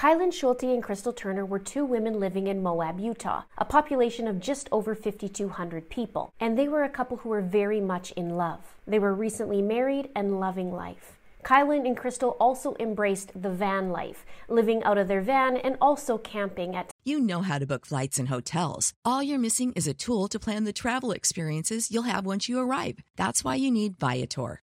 Kylen Schulte and Crystal Turner were two women living in Moab, Utah, a population of just over 5,200 people, and they were a couple who were very much in love. They were recently married and loving life. Kylen and Crystal also embraced the van life, living out of their van and also camping at You know how to book flights and hotels. All you're missing is a tool to plan the travel experiences you'll have once you arrive. That's why you need Viator.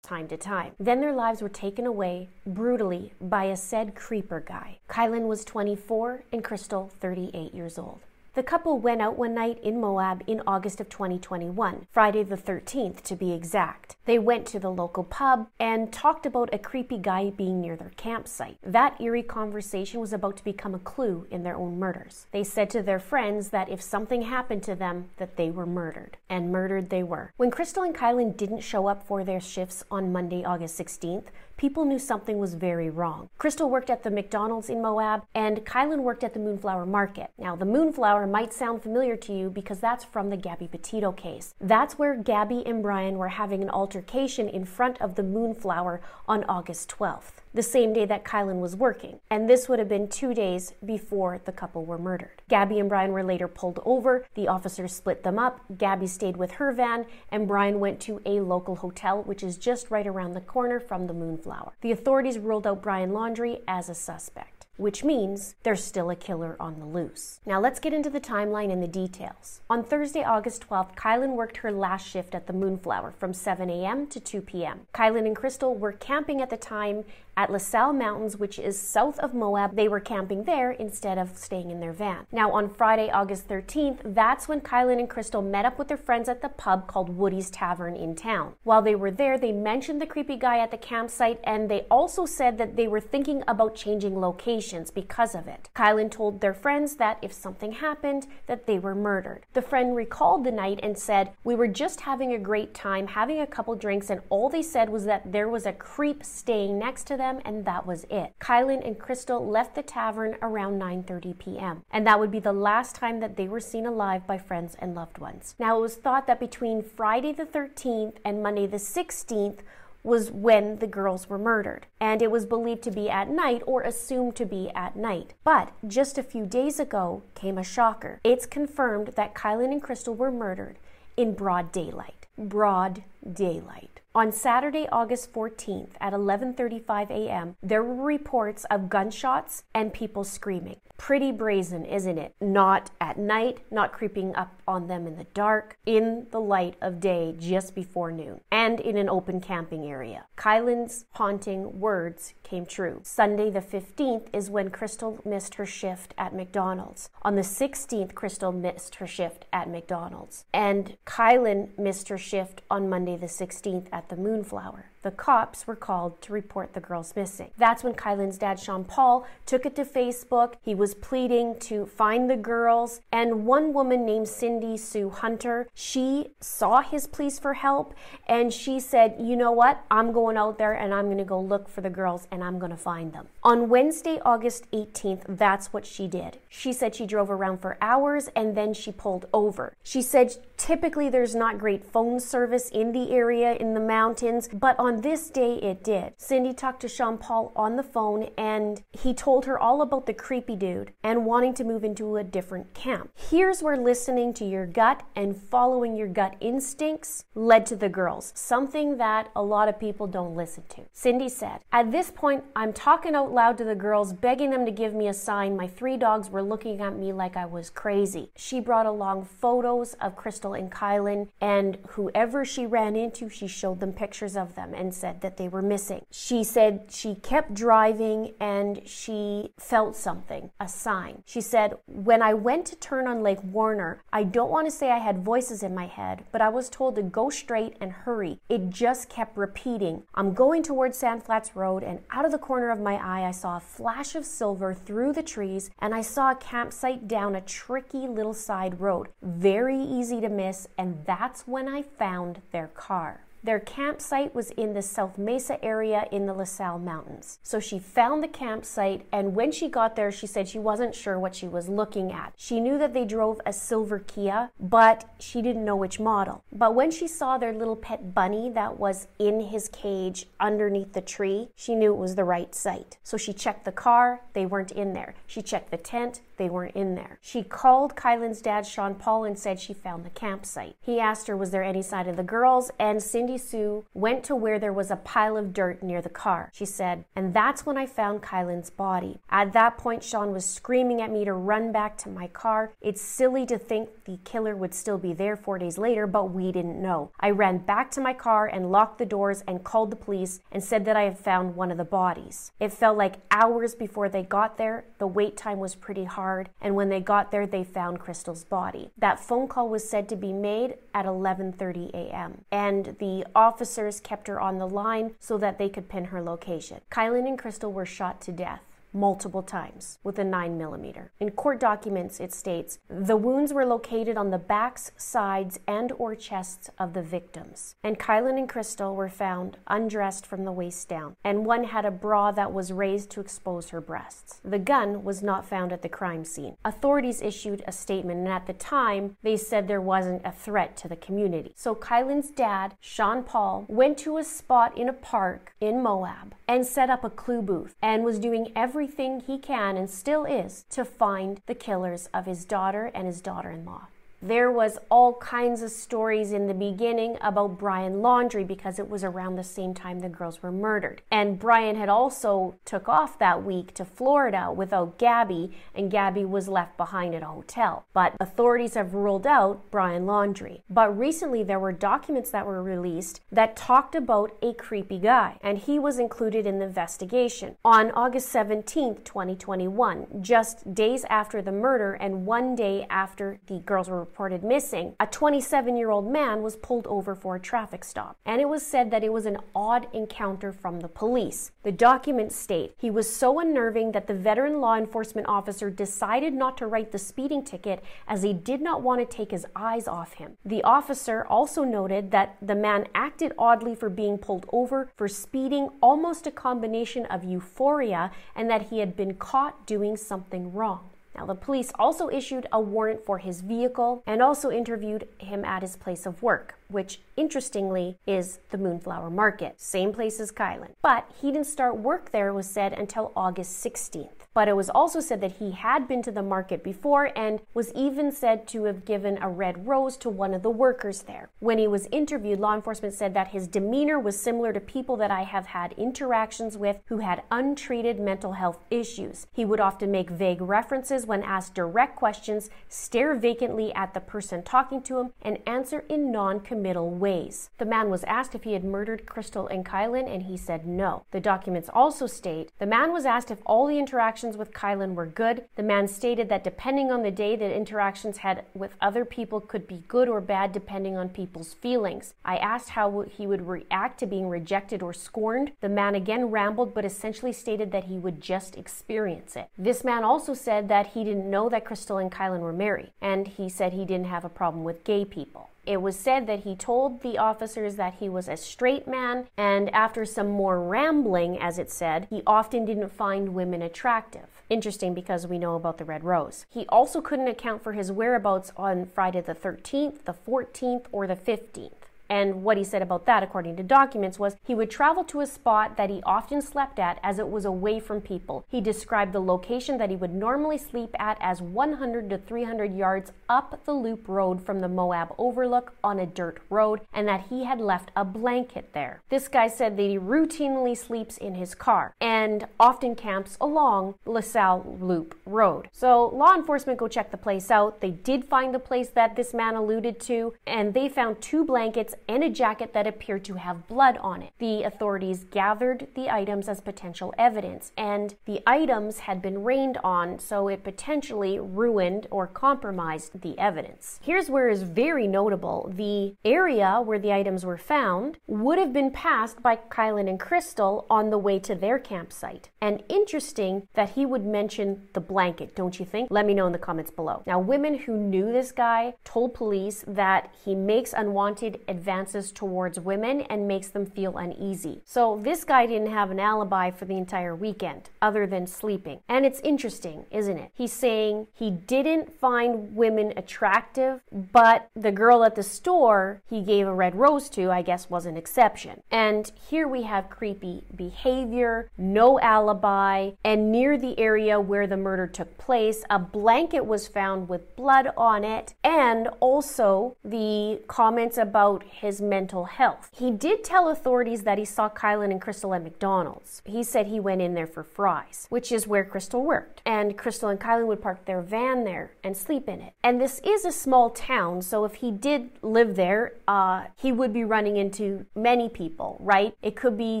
Time to time. Then their lives were taken away brutally by a said creeper guy. Kylen was 24 and Crystal 38 years old. The couple went out one night in Moab in August of 2021, Friday the 13th to be exact. They went to the local pub and talked about a creepy guy being near their campsite. That eerie conversation was about to become a clue in their own murders. They said to their friends that if something happened to them, that they were murdered. And murdered they were. When Crystal and Kylen didn't show up for their shifts on Monday, August 16th, people knew something was very wrong. Crystal worked at the McDonald's in Moab, and Kylen worked at the Moonflower Market. Now, the Moonflower might sound familiar to you because that's from the Gabby Petito case. That's where Gabby and Brian were having an altercation in front of the Moonflower on August 12th, the same day that Kylen was working. And this would have been two days before the couple were murdered. Gabby and Brian were later pulled over. The officers split them up. Gabby stayed with her van, and Brian went to a local hotel, which is just right around the corner from the Moonflower. The authorities ruled out Brian Laundrie as a suspect which means there's still a killer on the loose. Now let's get into the timeline and the details. On Thursday, August 12th, Kylen worked her last shift at the Moonflower from 7 a.m. to 2 p.m. Kylen and Crystal were camping at the time at LaSalle Mountains, which is south of Moab. They were camping there instead of staying in their van. Now, on Friday, August 13th, that's when Kylen and Crystal met up with their friends at the pub called Woody's Tavern in town. While they were there, they mentioned the creepy guy at the campsite and they also said that they were thinking about changing locations because of it. Kylen told their friends that if something happened, that they were murdered. The friend recalled the night and said, We were just having a great time, having a couple drinks, and all they said was that there was a creep staying next to them, and that was it. Kylen and Crystal left the tavern around 9:30 p.m. And that would be the last time that they were seen alive by friends and loved ones. Now it was thought that between Friday the 13th and Monday the 16th was when the girls were murdered, and it was believed to be at night or assumed to be at night. But just a few days ago came a shocker. It's confirmed that Kylen and Crystal were murdered in broad daylight. Broad daylight. On Saturday, August 14th at 11:35 a.m., there were reports of gunshots and people screaming. Pretty brazen, isn't it? Not at night, not creeping up on them in the dark, in the light of day just before noon, and in an open camping area. Kylen's haunting words came true. Sunday the 15th is when Crystal missed her shift at McDonald's. On the 16th, Crystal missed her shift at McDonald's. And Kylen missed her shift on Monday the 16th at the Moonflower. The cops were called to report the girls missing. That's when Kylen's dad, Sean Paul, took it to Facebook. He was pleading to find the girls. And one woman named Cindy Sue Hunter, she saw his pleas for help and she said, You know what? I'm going out there and I'm going to go look for the girls and I'm going to find them. On Wednesday, August 18th, that's what she did. She said she drove around for hours and then she pulled over. She said typically there's not great phone service in the area in the mountains, but on this day it did. Cindy talked to Sean Paul on the phone and he told her all about the creepy dude and wanting to move into a different camp. Here's where listening to your gut and following your gut instincts led to the girls, something that a lot of people don't listen to. Cindy said, At this point, I'm talking out loud to the girls, begging them to give me a sign. My three dogs were looking at me like I was crazy. She brought along photos of Crystal and Kylen, and whoever she ran into, she showed them pictures of them and said that they were missing. She said she kept driving and she felt something, a sign. She said, When I went to turn on Lake Warner, I don't want to say I had voices in my head, but I was told to go straight and hurry. It just kept repeating. I'm going towards Sand Flats Road, and out of the corner of my eye, I saw a flash of silver through the trees, and I saw a campsite down a tricky little side road. Very easy to miss, and that's when I found their car. Their campsite was in the South Mesa area in the La Salle Mountains. So she found the campsite, and when she got there, she said she wasn't sure what she was looking at. She knew that they drove a silver Kia, but she didn't know which model. But when she saw their little pet bunny that was in his cage underneath the tree, she knew it was the right site. So she checked the car, they weren't in there. She checked the tent, they weren't in there. She called Kylen's dad, Sean Paul, and said she found the campsite. He asked her, was there any sign of the girls? And Cindy Sue went to where there was a pile of dirt near the car. She said, and that's when I found Kylen's body. At that point, Sean was screaming at me to run back to my car. It's silly to think the killer would still be there four days later, but we didn't know. I ran back to my car and locked the doors and called the police and said that I had found one of the bodies. It felt like hours before they got there. The wait time was pretty hard and when they got there, they found Crystal's body. That phone call was said to be made at 11:30 a.m., and the officers kept her on the line so that they could pin her location. Kylen and Crystal were shot to death multiple times with a 9 millimeter. In court documents it states the wounds were located on the backs, sides, and or chests of the victims. And Kylen and Crystal were found undressed from the waist down, and one had a bra that was raised to expose her breasts. The gun was not found at the crime scene. Authorities issued a statement and at the time they said there wasn't a threat to the community. So Kylen's dad, Sean Paul, went to a spot in a park in Moab and set up a clue booth and was doing everything everything he can and still is to find the killers of his daughter and his daughter in law. There was all kinds of stories in the beginning about Brian Laundrie because it was around the same time the girls were murdered. And Brian had also took off that week to Florida without Gabby and Gabby was left behind at a hotel. But authorities have ruled out Brian Laundrie. But recently there were documents that were released that talked about a creepy guy and he was included in the investigation. On August 17th, 2021, just days after the murder and one day after the girls were reported missing, a 27 year old man was pulled over for a traffic stop. And it was said that it was an odd encounter from the police. The documents state he was so unnerving that the veteran law enforcement officer decided not to write the speeding ticket as he did not want to take his eyes off him. The officer also noted that the man acted oddly for being pulled over for speeding, almost a combination of euphoria, and that he had been caught doing something wrong. Now, the police also issued a warrant for his vehicle and also interviewed him at his place of work which interestingly is the Moonflower Market, same place as Kylen. But he didn't start work there, was said, until August 16th. But it was also said that he had been to the market before and was even said to have given a red rose to one of the workers there. When he was interviewed, law enforcement said that his demeanor was similar to people that I have had interactions with who had untreated mental health issues. He would often make vague references when asked direct questions, stare vacantly at the person talking to him, and answer in non committal ways. The man was asked if he had murdered Crystal and Kylen, and he said no. The documents also state the man was asked if all the interactions with Kylen were good. The man stated that depending on the day, the interactions had with other people could be good or bad depending on people's feelings. I asked how he would react to being rejected or scorned. The man again rambled, but essentially stated that he would just experience it. This man also said that he didn't know that Crystal and Kylen were married, and he said he didn't have a problem with gay people. It was said that he told the officers that he was a straight man, and after some more rambling, as it said, he often didn't find women attractive. Interesting because we know about the Red Rose. He also couldn't account for his whereabouts on Friday the 13th, the 14th, or the 15th. And what he said about that, according to documents, was he would travel to a spot that he often slept at as it was away from people. He described the location that he would normally sleep at as 100 to 300 yards up the loop road from the Moab overlook on a dirt road, and that he had left a blanket there. This guy said that he routinely sleeps in his car and often camps along LaSalle Loop Road. So law enforcement go check the place out. They did find the place that this man alluded to, and they found two blankets and a jacket that appeared to have blood on it. The authorities gathered the items as potential evidence, and the items had been rained on, so it potentially ruined or compromised the evidence. Here's where is very notable the area where the items were found would have been passed by Kylen and Crystal on the way to their campsite. And interesting that he would mention the blanket, don't you think? Let me know in the comments below. Now, women who knew this guy told police that he makes unwanted advances towards women and makes them feel uneasy. So, this guy didn't have an alibi for the entire weekend other than sleeping. And it's interesting, isn't it? He's saying he didn't find women attractive, but the girl at the store he gave a red rose to, I guess, was an exception. And here we have creepy behavior, no alibi, and near the area where the murder took place, a blanket was found with blood on it, and also the comments about his mental health. He did tell authorities that he saw Kylen and Crystal at McDonald's. He said he went in there for fries, which is where Crystal worked. And Crystal and Kylen would park their van there and sleep in it. And this is a small town, so if he did live there, uh, he would be running into many people, right? It could be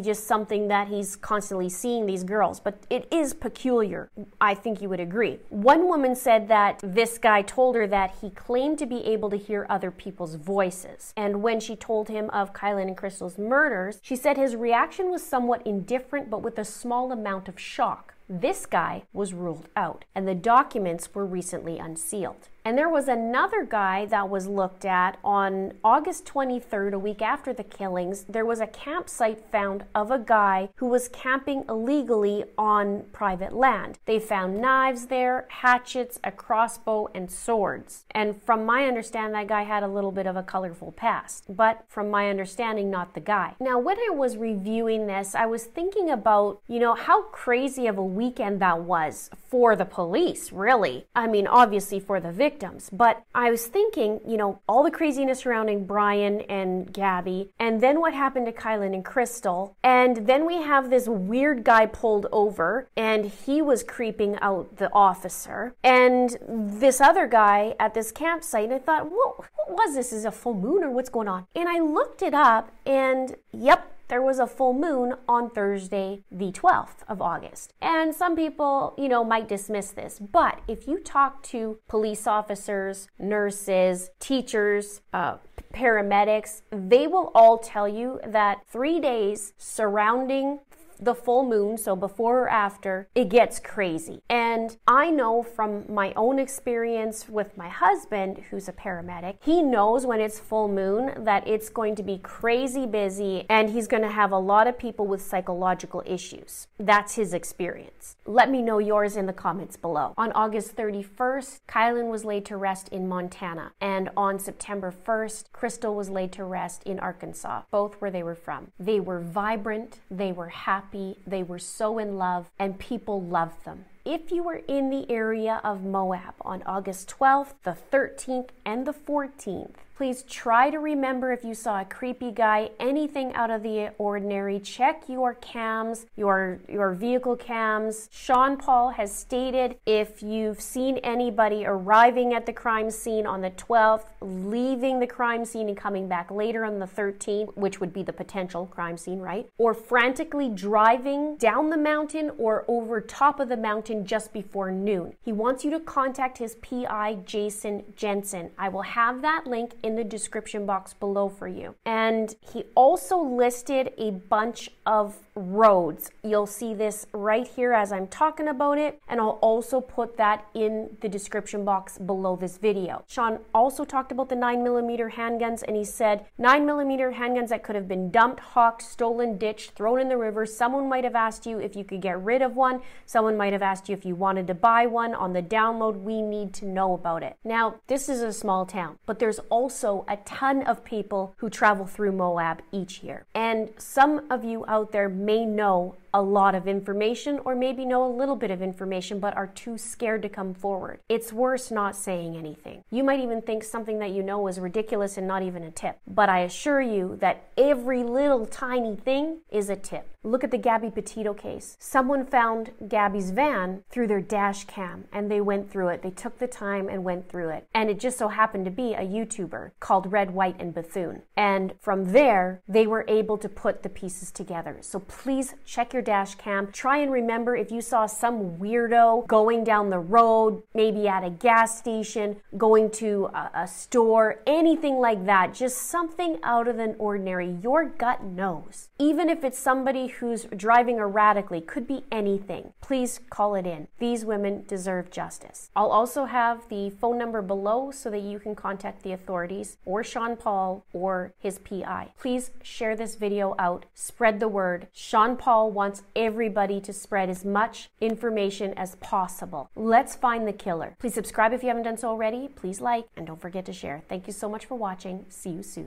just something that he's constantly seeing these girls, but it is peculiar. I think you would agree. One woman said that this guy told her that he claimed to be able to hear other people's voices. And when she told him of Kylen and Crystal's murders, she said his reaction was somewhat indifferent, but with a small amount of shock. This guy was ruled out, and the documents were recently unsealed. And there was another guy that was looked at on August 23rd, a week after the killings. There was a campsite found of a guy who was camping illegally on private land. They found knives there, hatchets, a crossbow, and swords. And from my understanding, that guy had a little bit of a colorful past, but from my understanding, not the guy. Now, when I was reviewing this, I was thinking about, you know, how crazy of a weekend that was for the police, really. I mean, obviously for the victim victims. But I was thinking, you know, all the craziness surrounding Brian and Gabby, and then what happened to Kylen and Crystal, and then we have this weird guy pulled over, and he was creeping out the officer, and this other guy at this campsite, and I thought, whoa, what was this? Is a full moon or what's going on? And I looked it up, and yep, there was a full moon on Thursday, the 12th of August. And some people, you know, might dismiss this, but if you talk to police officers, nurses, teachers, uh, paramedics, they will all tell you that three days surrounding the full moon, so before or after, it gets crazy. And I know from my own experience with my husband, who's a paramedic, he knows when it's full moon that it's going to be crazy busy and he's going to have a lot of people with psychological issues. That's his experience. Let me know yours in the comments below. On August 31st, Kylen was laid to rest in Montana, and on September 1st, Crystal was laid to rest in Arkansas, both where they were from. They were vibrant, they were happy happy, they were so in love, and people loved them. If you were in the area of Moab on August 12th, the 13th, and the 14th, Please try to remember if you saw a creepy guy, anything out of the ordinary. Check your cams, your, your vehicle cams. Sean Paul has stated if you've seen anybody arriving at the crime scene on the 12th, leaving the crime scene and coming back later on the 13th, which would be the potential crime scene, right? Or frantically driving down the mountain or over top of the mountain just before noon. He wants you to contact his PI, Jason Jensen. I will have that link in the description box below for you. And he also listed a bunch of roads. You'll see this right here as I'm talking about it, and I'll also put that in the description box below this video. Sean also talked about the 9mm handguns, and he said 9mm handguns that could have been dumped, hawked, stolen, ditched, thrown in the river. Someone might have asked you if you could get rid of one. Someone might have asked you if you wanted to buy one. On the download, we need to know about it. Now, this is a small town, but there's also a ton of people who travel through Moab each year. And some of you out there may know a lot of information or maybe know a little bit of information but are too scared to come forward. It's worse not saying anything. You might even think something that you know is ridiculous and not even a tip. But I assure you that every little tiny thing is a tip. Look at the Gabby Petito case. Someone found Gabby's van through their dash cam and they went through it. They took the time and went through it. And it just so happened to be a YouTuber called Red, White, and Bethune. And from there, they were able to put the pieces together. So please check your dash cam. Try and remember if you saw some weirdo going down the road, maybe at a gas station, going to a, a store, anything like that, just something out of the ordinary. Your gut knows. Even if it's somebody who's driving erratically, could be anything. Please call it in. These women deserve justice. I'll also have the phone number below so that you can contact the authorities or Sean Paul or his PI. Please share this video out, spread the word. Sean Paul wants everybody to spread as much information as possible. Let's find the killer. Please subscribe if you haven't done so already. Please like and don't forget to share. Thank you so much for watching. See you soon.